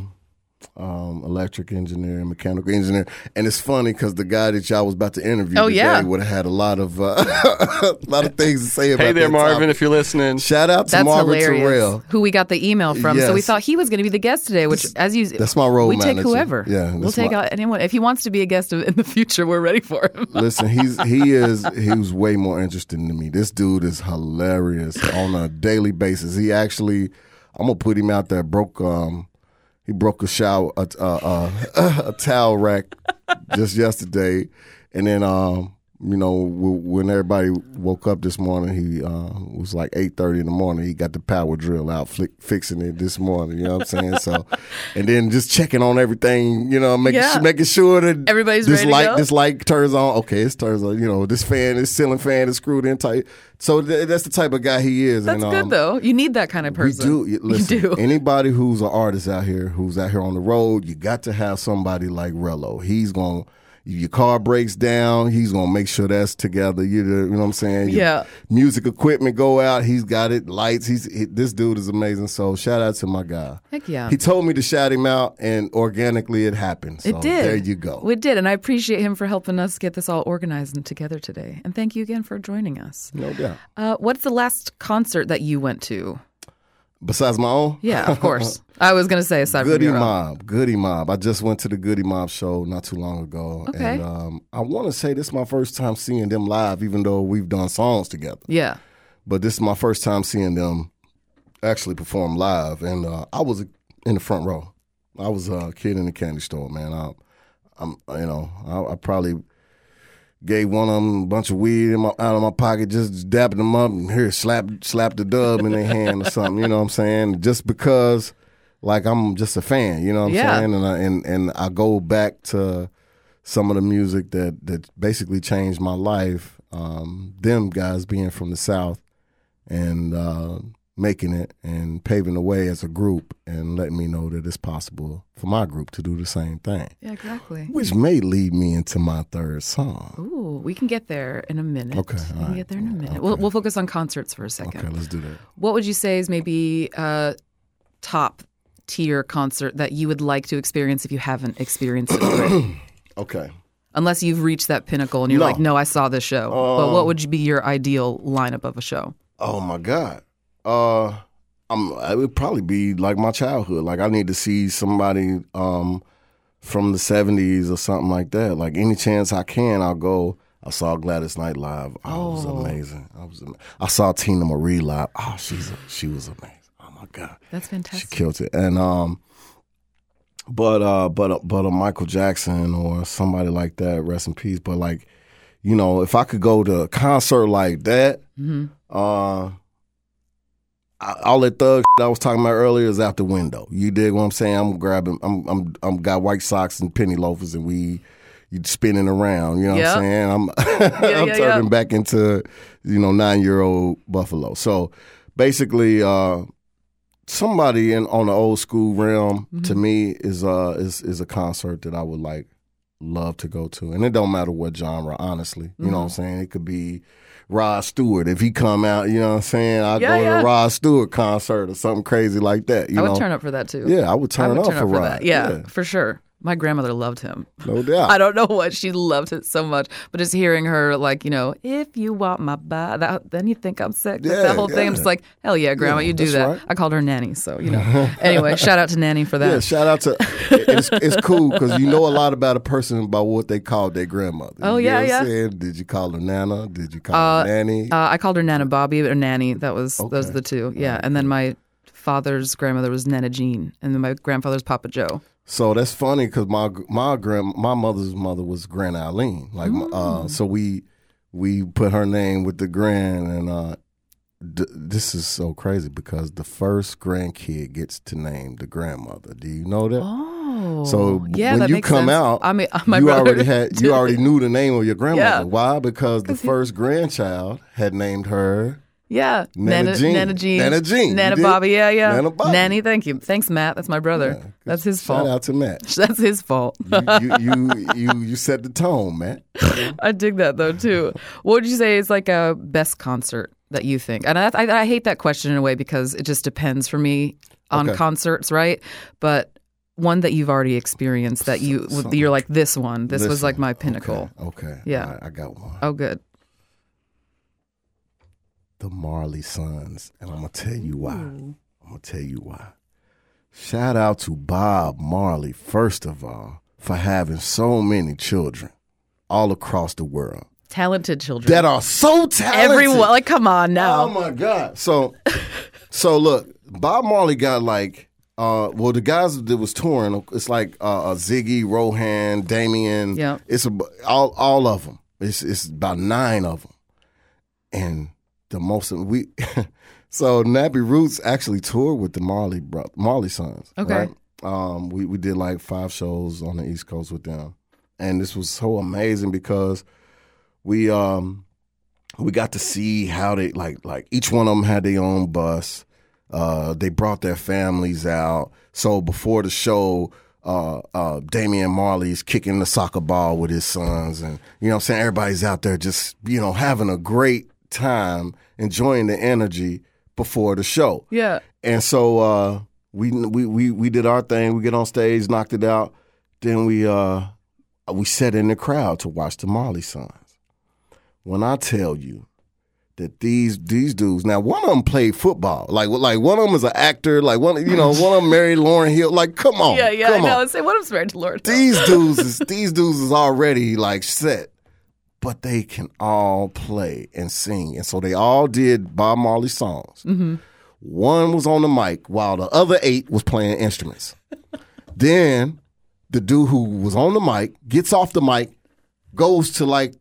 um, electric engineer, and mechanical engineer. And it's funny because the guy that y'all was about to interview Oh, today yeah. would have had a lot of uh, a lot of things to say about Hey there, that Marvin, topic. if you're listening. Shout out to That's Marvin hilarious. Terrell. Who we got the email from. So we thought he was going to be the guest today, which, as you, That's my role We take whoever. Yeah, we'll take my- out anyone if he wants to be a guest in the future. We're ready for him. Listen, he's he is he was way more interesting than me. This dude is hilarious on a daily basis. He actually, I'm gonna put him out there. Broke um, he broke a shower a, a, towel rack just yesterday, and then um, you know when everybody woke up this morning, he uh, was like eight thirty in the morning. He got the power drill out, fixing it this morning. You know what I'm saying? So, and then just checking on everything. You know, making Yeah. making sure that Everybody's this ready to go? this light turns on. Okay, it turns on. You know, this fan, this ceiling fan is screwed in tight. So th- that's the type of guy he is. That's and, good um, though. You need that kind of person. We do. Listen, you do. Anybody who's an artist out here, who's out here on the road, you got to have somebody like Rello. He's going. To Your car breaks down. He's gonna make sure that's together. You, know- you know what I'm saying? Your Yeah. Music equipment go out. He's got it. Lights. He's he, this dude is amazing. So shout out to my guy. Heck yeah. He told me to shout him out, and organically it happened. So It did. There you go. We did, and I appreciate him for helping us get this all organized and together today. And thank you again for joining us. no doubt. Uh, what's the last concert that you went to? Besides my own. Yeah, of course. I was going to say aside Goodie from your own. Mob, Goodie Mob. I just went to the Goodie Mob show not too long ago, Okay. and um, I want to say this is my first time seeing them live, even though we've done songs together. Yeah. But this is my first time seeing them actually perform live, and uh, I was in the front row. I was a kid in the candy store, man. I, I'm, you know, I, I probably gave one of them a bunch of weed in my, out of my pocket, just dapping them up, and here slap slap the dub in their hand or something. You know what I'm saying? Just because, like, I'm just a fan. You know what I'm Yeah. saying? And I, and and I go back to some of the music that that basically changed my life. Um, them guys being from the South and uh, making it and paving the way as a group and letting me know that it's possible for my group to do the same thing, Yeah, exactly. which may lead me into my third song. Ooh, we can get there in a minute. Okay, we can right. get there in a minute. We'll, we'll focus on concerts for a second. Okay, let's do that. What would you say is maybe a top tier concert that you would like to experience if you haven't experienced it already? Okay. Unless you've reached that pinnacle and you're No. like, no, I saw this show. but um, what would be your ideal lineup of a show? Oh my God. Uh, I'm. It would probably be like my childhood. Like I need to see somebody um from the '70s or something like that. Like any chance I can, I'll go. I saw Gladys Knight live. Oh, it was amazing. I was. am- I saw Teena Marie live. Oh, she's a, she was amazing. Oh my God. That's fantastic. She killed it. And um, but uh, but uh, but a Michael Jackson or somebody like that, rest in peace. But like, you know, if I could go to a concert like that, uh, I- all that thug shit I was talking about earlier is out the window. You dig what I'm saying? I'm grabbing. I'm I'm I'm got white socks and penny loafers and we. You spinning around, you know Yeah. what I'm saying? I'm I'm yeah, turning yeah. back into, you know, nine year old Buffalo. So basically, uh, somebody in on the old school realm Mm-hmm. to me is uh is is a concert that I would like love to go to, and it don't matter what genre. Honestly, you know what I'm Mm-hmm. saying. It could be Rod Stewart if he come out. You know what I'm saying. I Yeah, go to a Rod Stewart concert or something crazy like that. You I know, would turn up for that too. Yeah, I would turn I would up turn for up for Rod. that. Yeah, for sure. My grandmother loved him. no doubt. I don't know what she loved it so much, but just hearing her like, you know, if you want my body, that, then you think I'm sick. Yeah, that whole thing. I'm just like, hell yeah, grandma, Yeah, you do that. right. I called her nanny, so you know. anyway, shout out to nanny for that. Yeah, shout out to it's it's cool because you know a lot about a person by what they called their grandmother. Oh, You yeah, know what yeah. I'm saying? Did you call her Nana? Did you call her Nanny? Uh, I called her Nana Bobby or Nanny. That was those Okay. are the two. Yeah, and then my father's grandmother was Nana Jean, and then my grandfather's Papa Joe. So that's funny because my my grand my mother's mother was Grand Eileen. Like Mm. uh, so we we put her name with the grand and uh, d- this is so crazy because the first grandkid gets to name the grandmother. Do you know that? Oh, So yeah, when you come sense. out, I mean, my you already had you already knew the name of your grandmother. Yeah. Why? Because the first grandchild had named her Yeah, Nana Nana Jean. Nana Jean, Nana Jean, Nana? Bobby. Yeah, yeah, Nana Bobby. Nanny. Thank you, thanks, Matt. That's my brother. Yeah. That's his shout fault. out to Matt. That's his fault. you, you, you you you set the tone, Matt. I dig that though too. What would you say is like a best concert that you think? And I, I, I hate that question in a way because it just depends for me on Okay. concerts, right? But one that you've already experienced that you you're like this one. This was like my pinnacle. Okay. okay. Yeah. Right, I got one. Oh, good. The Marley Sons, and I'm gonna tell you why. I'm gonna tell you why. Shout out to Bob Marley first of all for having so many children all across the world Talented children. that are so talented. Everyone, like, come on now. Oh my God! So, so look, Bob Marley got like, uh, well, the guys that was touring, it's like uh, uh, Ziggy, Rohan, Damian. Yeah. it's a, all all of them. It's it's about nine of them, and the most we. so Nappy Roots actually toured with the Marley bro- Marley Sons. Okay. right? Um, we we did like five shows on the East Coast with them, and this was so amazing because we um we got to see how they like like each one of them had their own bus. Uh, they brought their families out. So before the show, uh, uh, Damian Marley's kicking the soccer ball with his sons, and you know what I'm saying everybody's out there just you know having a great time, enjoying the energy before the show. yeah. And so uh, we we we we did our thing. We get on stage, knocked it out. Then we uh, we sat in the crowd to watch the Marley Sons. When I tell you that these these dudes now one of them played football like like one of them is an actor like one you know one of them married Lauryn Hill like come on Yeah, yeah, I know. on Say what I'm married to Lord. these dudes is these dudes is already like set, but they can all play and sing, and so they all did Bob Marley songs. One was on the mic while the other eight was playing instruments. then the dude who was on the mic gets off the mic, goes to like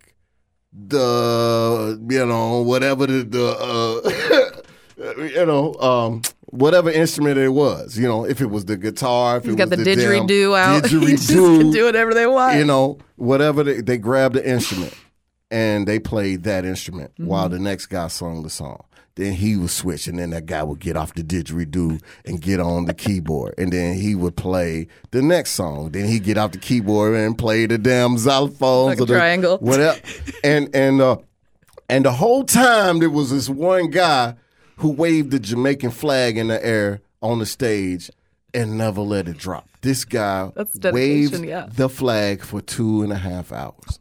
the you know whatever the, the uh, you know um whatever instrument it was you know if it was the guitar if He's it got the was the damn didgeridoo out. Just can didgeridoo, do whatever they want. you know whatever they, they grabbed the instrument and they played that instrument Mm-hmm. while the next guy sung the song then he would switch and then that guy would get off the didgeridoo and get on the keyboard and then he would play the next song then he'd get off the keyboard and play the damn xylophones Like or the- triangle. whatever and and uh and the whole time there was this one guy who waved the Jamaican flag in the air on the stage and never let it drop. This guy waved yeah. the flag for two and a half hours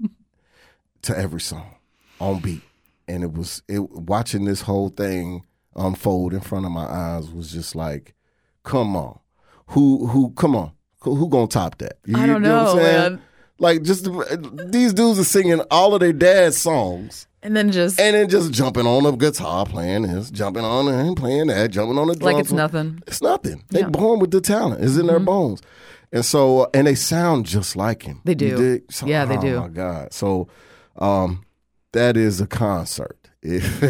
to every song on beat. And it was it watching this whole thing unfold in front of my eyes was just like, come on. Who who come on. Who, who gonna top that? You, I don't you what I'm know, saying? man. Like just these dudes are singing all of their dad's songs and then just and then just jumping on the guitar, playing this, jumping on and playing that, jumping on the drums. like it's nothing. It's nothing. They Yeah. Mm-hmm. born with the talent. It's in their bones. And so, and they sound just like him. They do. So- Yeah, they oh do. Oh my God. So, um, that is a concert. If,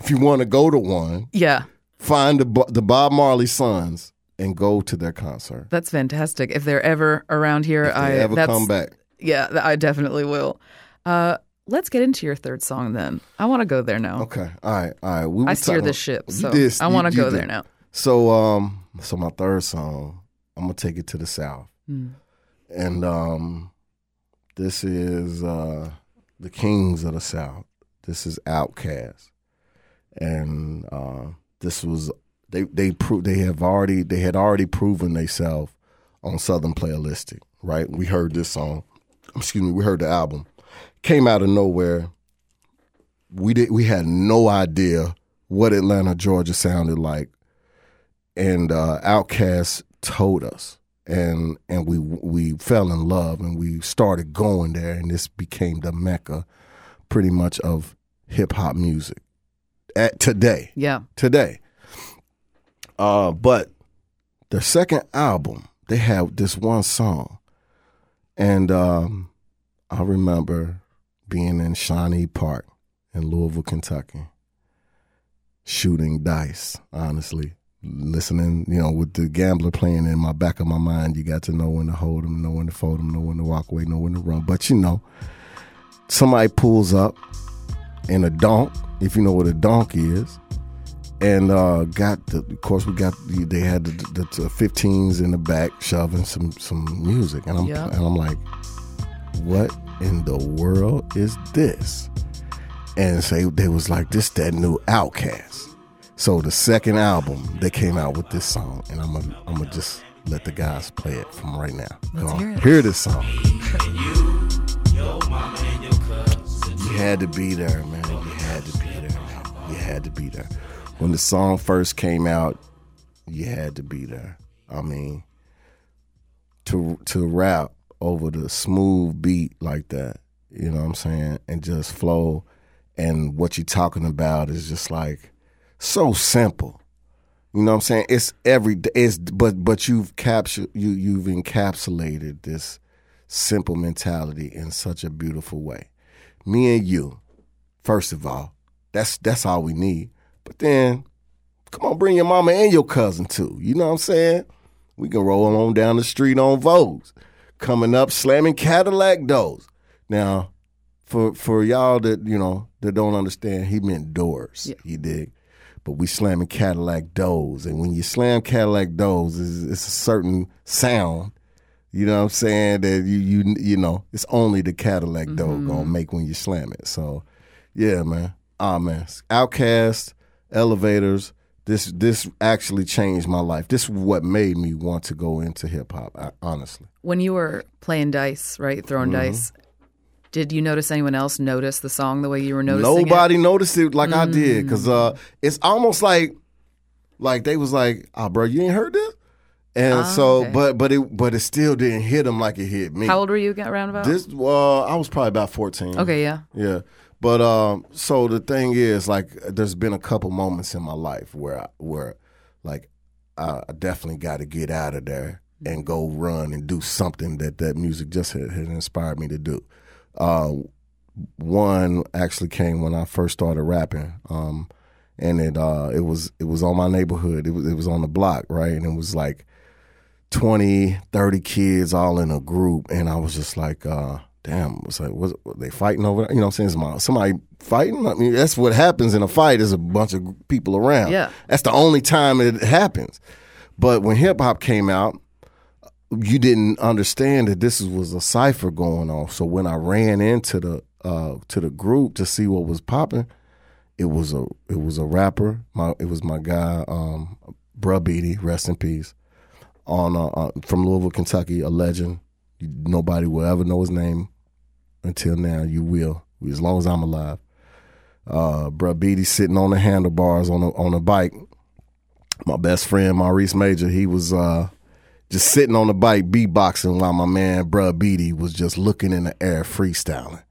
if you want to go to one, Yeah. find the the Bob Marley Sons and go to their concert. That's fantastic. If they're ever around here, If they I ever that's, come back. Yeah, I definitely will. Uh, let's get into your third song then. I want to go there now. Okay. All right. All right. We I steer this ship, so did- I want to go did. there now. So um so my third song, I'm gonna take it to the south. Hmm. And um This is uh, the Kings of the South. This is Outkast, and uh, this was they they pro- they have already they had already proven themselves on Southern Playalistic. Right, we heard this song. Excuse me, we heard the album. Came out of nowhere. We did. We had no idea what Atlanta, Georgia sounded like, and uh, Outkast told us and and we we fell in love and we started going there and this became the mecca pretty much of hip hop music at today. Yeah. today. Uh but their second album they had this one song and um I remember being in Shawnee Park in Louisville Kentucky shooting dice honestly listening, you know, with the gambler playing in my back of my mind, you got to know when to hold them, know when to fold them, know when to walk away, know when to run. But you know, somebody pulls up in a donk, if you know what a donk is, and uh, got the. Of course, we got the, they had the, the, the 15s in the back shoving some some music, and I'm and I'm like, what in the world is this? And say they was like, this that new Outkast. So the second album, they came out with this song, and I'm gonna I'm gonna just let the guys play it from right now. Let's hear it. Hear this song. You had to be there, man. You had to be there. Man. You had to be there. When the song first came out, you had to be there. I mean, to to rap over the smooth beat like that, you know what I'm saying, and just flow, and what you're talking about is just like so simple. You know what I'm saying? It's every it's but but you've captured you you've encapsulated this simple mentality in such a beautiful way. Me and you, first of all, that's that's all we need. But then, come on, bring your mama and your cousin too. You know what I'm saying? We can roll on down the street on Vogues, coming up slamming Cadillac doors. Now, for for y'all that you know that don't understand, he meant doors. You dig? But we slamming Cadillac doors, and when you slam Cadillac doors, it's, it's a certain sound. You know what I'm saying? That you you you know it's only the Cadillac door gonna make when you slam it. So, yeah, man. Ah, man. Outkast, elevators. This this actually changed my life. This is what made me want to go into hip hop. Honestly. When you were playing dice, right, throwing Mm-hmm. dice, did you notice anyone else notice the song the way you were noticing it? Nobody noticed it like I did because uh, it's almost like like they was like, "Ah, bro, you ain't heard this," and so okay. but but it but it still didn't hit them like it hit me. How old were you again, round about? This uh, I was probably about fourteen. okay, yeah. Yeah. But um, so the thing is, like, there's been a couple moments in my life where, I, where, like, I I definitely got to get out of there and go run and do something that that music just had, had inspired me to do. Uh, one actually came when I first started rapping, um, and it uh, it was it was on my neighborhood. It was it was on the block, right, and it was like 20, 30 kids all in a group, and I was just like, uh, damn, was like, was, they fighting over there? You know what I'm saying? Somebody, somebody fighting? I mean, that's what happens in a fight is a bunch of people around. Yeah. That's the only time it happens. But when hip hop came out, you didn't understand that this was a cipher going on. So when I ran into the uh, to the group to see what was popping, it was a it was a rapper. My it was my guy, um, Bruh Beatty, rest in peace on uh, uh, from Louisville, Kentucky, a legend. Nobody will ever know his name until now. You will, as long as I'm alive. Uh, Bruh Beatty sitting on the handlebars on a on a bike. My best friend Maurice Major, he was uh, just sitting on the bike beatboxing while my man Bruh Beatty was just looking in the air freestyling.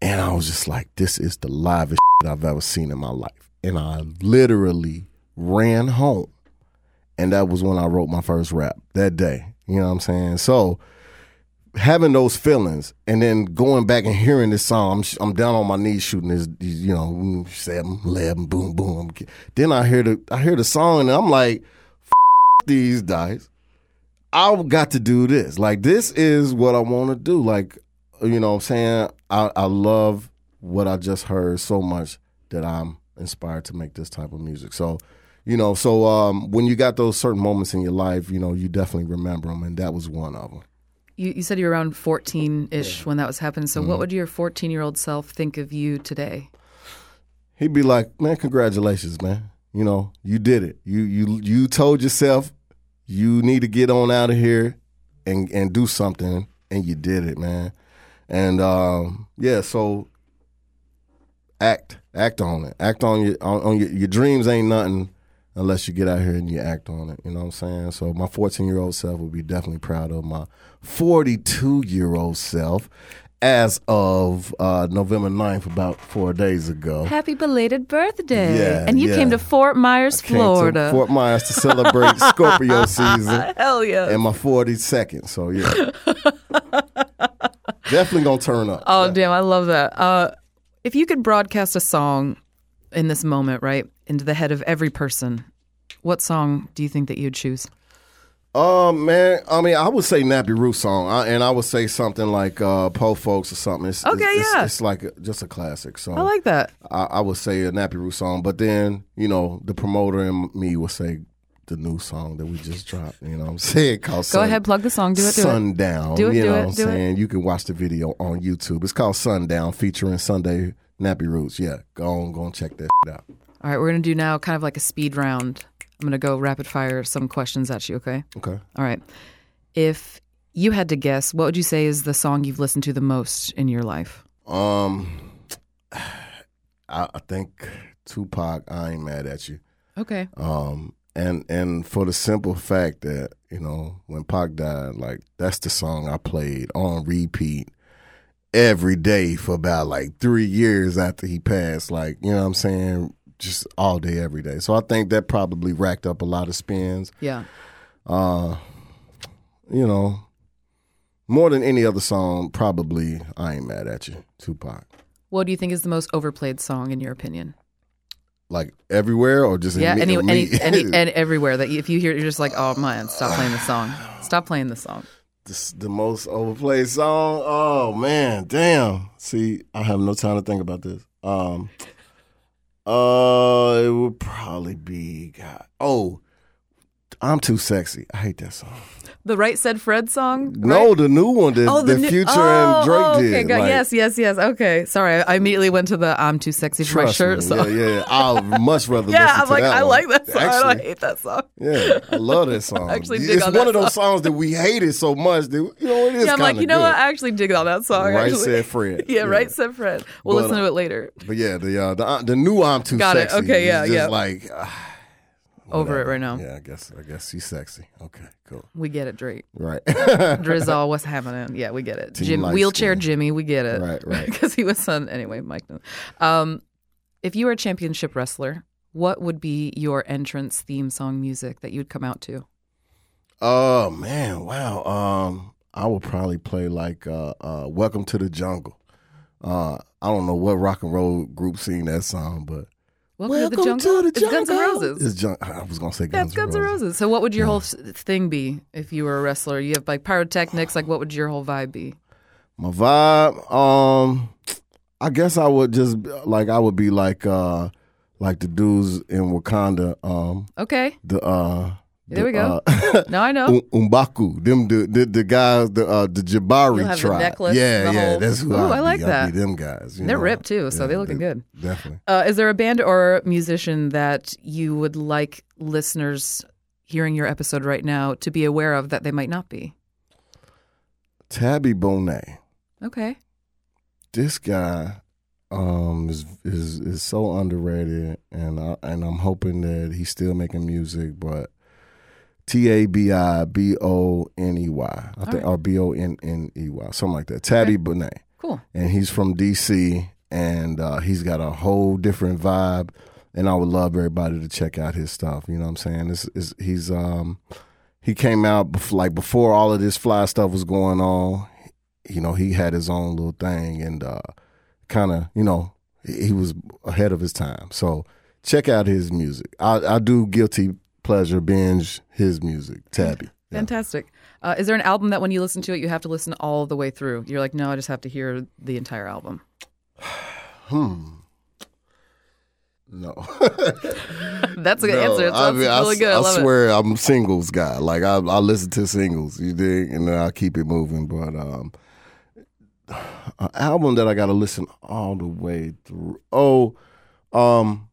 And I was just like, this is the livest I've ever seen in my life. And I literally ran home and that was when I wrote my first rap that day. You know what I'm saying? So having those feelings and then going back and hearing this song, I'm I'm down on my knees shooting this, you know, seven, eleven, boom, boom. Then I hear the I hear the song and I'm like, these dice. I got to do this. Like this is what I want to do. Like you know, what I'm saying I I love what I just heard so much that I'm inspired to make this type of music. So you know, so um, when you got those certain moments in your life, you know, you definitely remember them, and that was one of them. You, you said you were around 14 ish when that was happening. So, Mm-hmm. what would your 14 year old self think of you today? He'd be like, "Man, congratulations, man. You know, you did it. You you you told yourself you need to get on out of here and and do something, and you did it, man. And um, yeah, so act act on it. Act on your on, on your your dreams ain't nothing unless you get out here and you act on it. You know what I'm saying? So my 14 year old self would be definitely proud of my 42 year old self. As of uh, November 9th, about four days ago. Happy belated birthday. Yeah, and you yeah. came to Fort Myers, to Florida. Fort Myers to celebrate Scorpio season Hell yeah. and my 42nd. So yeah, definitely gonna turn up. Oh, damn. I love that. Uh, if you could broadcast a song in this moment, right, into the head of every person, what song do you think that you'd choose? Um, man, I mean, I would say Nappy Roots song, I, and I would say something like uh, Po Folks or something. It's, Okay, it's, yeah. it's, it's like a, just a classic. So I like that. I, I would say a Nappy Roots song, but then you know the promoter and me would say the new song that we just dropped. You know what I'm saying? Called Go Sun- ahead, plug the song. Do it, do it. Sundown. Do it, you do know it, what I'm do it. saying? You can watch the video on YouTube. It's called Sundown featuring Sunday Nappy Roots. Yeah, go on, go and check that out. All right, we're going to do now kind of like a speed round. I'm going to go rapid fire some questions at you, okay? Okay. All right. If you had to guess, what would you say is the song you've listened to the most in your life? Um, I, I think Tupac. I ain't mad at you. Okay. Um, and and for the simple fact that you know when Pac died, like that's the song I played on repeat every day for about like three years after he passed. Like you know what I'm saying, just all day, every day. So I think that probably racked up a lot of spins. Yeah. Uh, you know, more than any other song, probably I ain't mad at you, Tupac. What do you think is the most overplayed song in your opinion? Like everywhere or just Yeah, any, any, any, and everywhere that you, if you hear, it, you're just like, oh man, stop playing the song. Stop playing the song. This, the most overplayed song. Oh man, damn. See, I have no time to think about this. Um, uh, it would probably be God. Oh, I'm too sexy. I hate that song. The Right Said Fred song? No, right? the new one that, Oh, the, new- Future oh, and Drake oh, okay, did. got- like, yes, yes, yes. Okay, sorry. I, immediately went to the "I'm too sexy for my shirt me. song. Yeah, yeah. I'll much rather Yeah, listen I'm to like, that I one. like that song. I don't hate that song. Yeah, I love that song. actually dig it's on one that of those songs that we hated so much that you know it is. Yeah, I'm like, you know good. what? I actually dig on that song. Right actually. said Fred. Yeah, right said Fred. We'll But, listen to uh, it later. But yeah, the uh, the the new I'm too Got it. Okay, yeah, yeah. Like ah, Over it right now. Yeah, I guess I guess she's sexy. Okay, cool. We get it, Drake. Right. Drizzle, what's happening? Yeah, we get it. Jim, wheelchair skin. Jimmy, we get it. Right, right. Because he was son. Anyway, Mike. Um, if you were a championship wrestler, what would be your entrance theme song music that you would come out to? Oh man, wow. Um, I would probably play like uh, uh, "Welcome to the Jungle." Uh, I don't know what rock and roll group sing that song, but Welcome, to the jungle. it's Guns N' Roses. It's Jun- I was gonna say yeah, Guns, it's Guns N' Roses. So, what would your whole thing be if you were a wrestler? You have like pyrotechnics. Like, what would your whole vibe be? My vibe, um, I guess I would just like I would be like uh like the dudes in Wakanda, um, Okay, the uh There we go. uh, now I know. Um- M'Baku, them the the, the guys, the uh, the Jabari have the tribe. necklace, yeah, the yeah, whole- that's who Ooh, I like be. That. be them guys. you They're know. ripped, too, so Yeah, they looking they- good. Definitely. Uh, is there a band or musician that you would like listeners hearing your episode right now to be aware of that they might not be? Tabi Bonney. Okay. This guy um is is is so underrated and I, and I'm hoping that he's still making music but T A B I B O N E Y. I think right. or B O N N E Y, something like that. Tabi Bonney. Cool. and he's from DC, and uh, he's got a whole different vibe. And I would love everybody to check out his stuff. You know what I'm saying? This is he's um he came out bef- like before all of this fly stuff was going on. You know, he had his own little thing, and uh, kind of you know he he was ahead of his time. So check out his music. I, I do guilty pleasure binge his music. Tabi. Yeah. Fantastic. Uh, is there an album that when you listen to it, you have to listen all the way through? You're like, no, I just have to hear the entire album. Hmm. No. That's a good No, answer. It I mean, really s- good. I, I love it. swear I'm singles guy. Like I, I listen to singles, you dig, and then I keep it moving. But um, an album that I got to listen all the way through. Oh, um,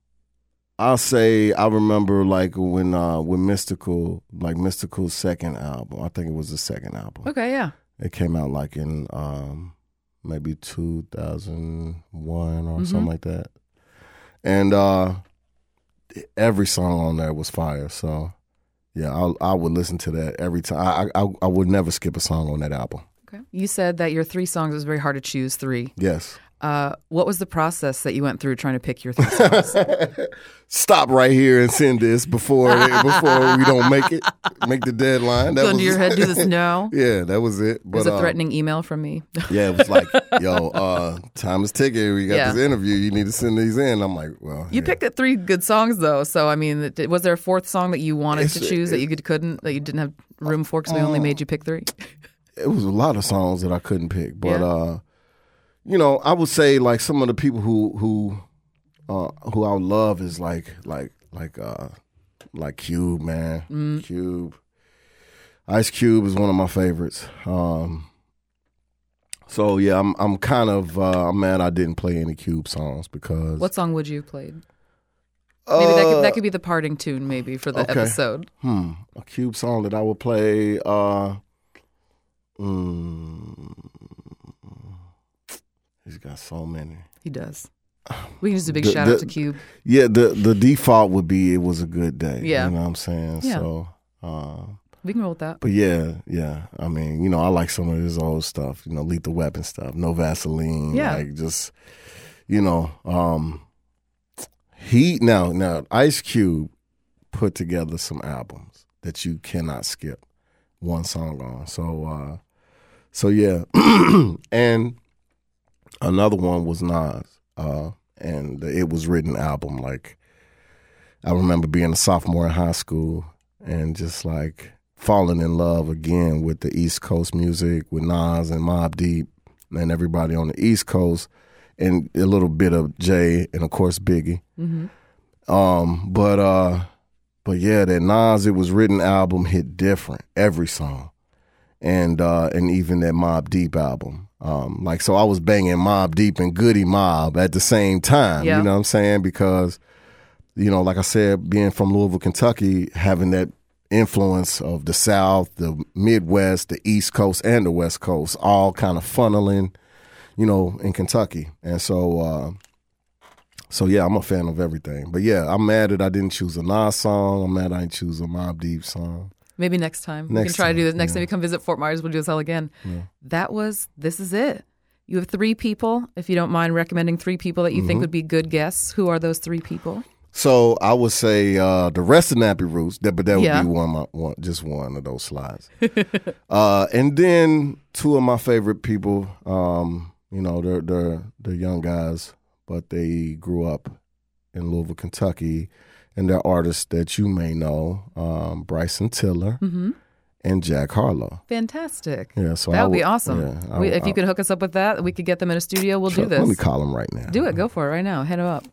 I'll say I remember like when uh when Mystikal, like Mystikal's second album. I think it was the second album. Okay, yeah. It came out like in um maybe 2001 or Mhm. something like that. And uh every song on there was fire. So yeah, I I would listen to that every time. I, I I would never skip a song on that album. Okay. You said that your three songs was very hard to choose three. Yes. Uh, what was the process that you went through trying to pick your three songs? Stop right here and send this before before we don't make it make the deadline. That Go into your head, do this now. Yeah, that was it. It was a uh, threatening email from me. Yeah, it was like, yo, uh, time is ticking. We got Yeah. this interview. You need to send these in. I'm like, well, You yeah. picked three good songs though, so I mean, was there a fourth song that you wanted to It's- choose that you could, couldn't, that you didn't have room for because we Uh, only made you pick three? it was a lot of songs that I couldn't pick, but Yeah. Uh, you know, I would say like some of the people who who uh, who I love is like like like uh, like Cube, man, Mm. Cube. Ice Cube is one of my favorites. Um, so yeah, I'm I'm kind of uh, I'm mad I didn't play any Cube songs because What song would you have played? Maybe that could Uh, that could be the parting tune, maybe for the okay. episode. Hmm, a Cube song that I would play. Uh, mm, he's got so many. He does. We can just do a big The- shout out to Cube. Yeah, the the default would be it was a good day. Yeah. you know what I'm saying. Yeah. So, uh, We can roll with that. but yeah, yeah. I mean, you know, I like some of his old stuff. You know, Lethal Weapon stuff. No Vaseline. Yeah. like just you know, um, he now now Ice Cube put together some albums that you cannot skip one song on. So, uh, so yeah, and another one was Nas, uh, and the It Was Written album. Like, I remember being a sophomore in high school and just like falling in love again with the East Coast music, with Nas and Mobb Deep and everybody on the East Coast, and a little bit of Jay and of course Biggie. hmm Um, but uh, but yeah, that Nas It Was Written album hit different every song, and uh, and even that Mobb Deep album. Um, like so, I was banging Mobb Deep and Goodie Mob at the same time. Yeah. You know what I'm saying? Because you know, like I said, being from Louisville, Kentucky, having that influence of the South, the Midwest, the East Coast, and the West Coast, all kind of funneling, you know, in Kentucky, and so. Uh, so yeah, I'm a fan of everything. But yeah, I'm mad that I didn't choose a Nas song. I'm mad I didn't choose a Mobb Deep song. Maybe next time. we can Next try to do this. Next yeah. time you come visit Fort Myers, we'll do this all again. That was, this is it. You have three people. If you don't mind recommending three people that you Mm-hmm. think would be good guests, who are those three people? So I would say uh, the rest of Nappy Roots, that, but that would Yeah. be one, my, one, just one of those slides. uh, and then two of my favorite people. Um, you know, they're they're they're young guys, but they grew up in Louisville, Kentucky, and they're artists that you may know: um, Bryson Tiller Mm-hmm. and Jack Harlow. Fantastic. Yeah, so that I would be awesome. yeah, I we, if you could hook us up with that, we could get them in a studio. We'll do this. Let me call them right now. Do it. Go for it right now. Head 'em up.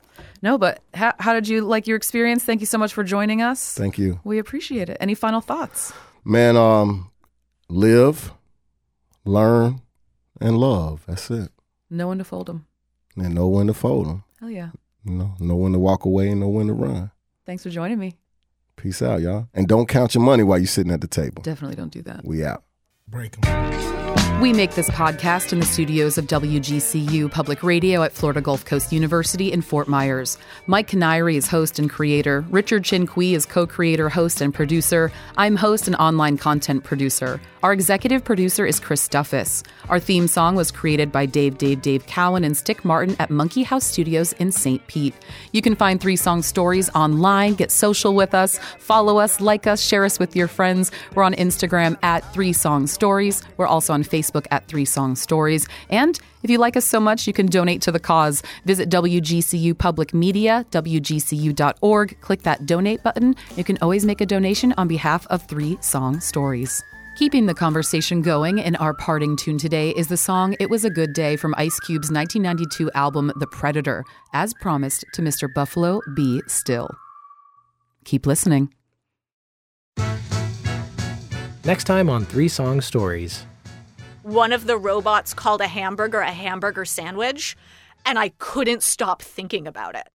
No, but how, how did you like your experience? Thank you so much for joining us. Thank you. We appreciate it. Any final thoughts? Man, um, live, learn, and love. That's it. Know when to fold them. And know when to fold them. Hell yeah. You know, know when to walk away and know when to run. Thanks for joining me. Peace out, y'all. And don't count your money while you're sitting at the table. Definitely don't do that. We out. Break 'em. We make this podcast in the studios of WGCU Public Radio at Florida Gulf Coast University in Fort Myers. Mike Kiniry is host and creator. Richard Chinqui is co creator, host, and producer. I'm host and online content producer. Our executive producer is Chris Duffus. Our theme song was created by Dave, Dave, Dave Cowan and Stick Martin at Monkey House Studios in St. Pete. You can find Three Song Stories online, get social with us, follow us, like us, share us with your friends. We're on Instagram at Three Song Stories. We're also on Facebook at Three Song Stories. And if you like us so much, you can donate to the cause. Visit WGCU Public Media, WGCU.org. Click that donate button. You can always make a donation on behalf of Three Song Stories. Keeping the conversation going in our parting tune today is the song It Was a Good Day from Ice Cube's 1992 album The Predator, as promised to Mr. Buffalo B. Stille. Keep listening. Next time on Three Song Stories. One of the robots called a hamburger a hamburger sandwich, and I couldn't stop thinking about it.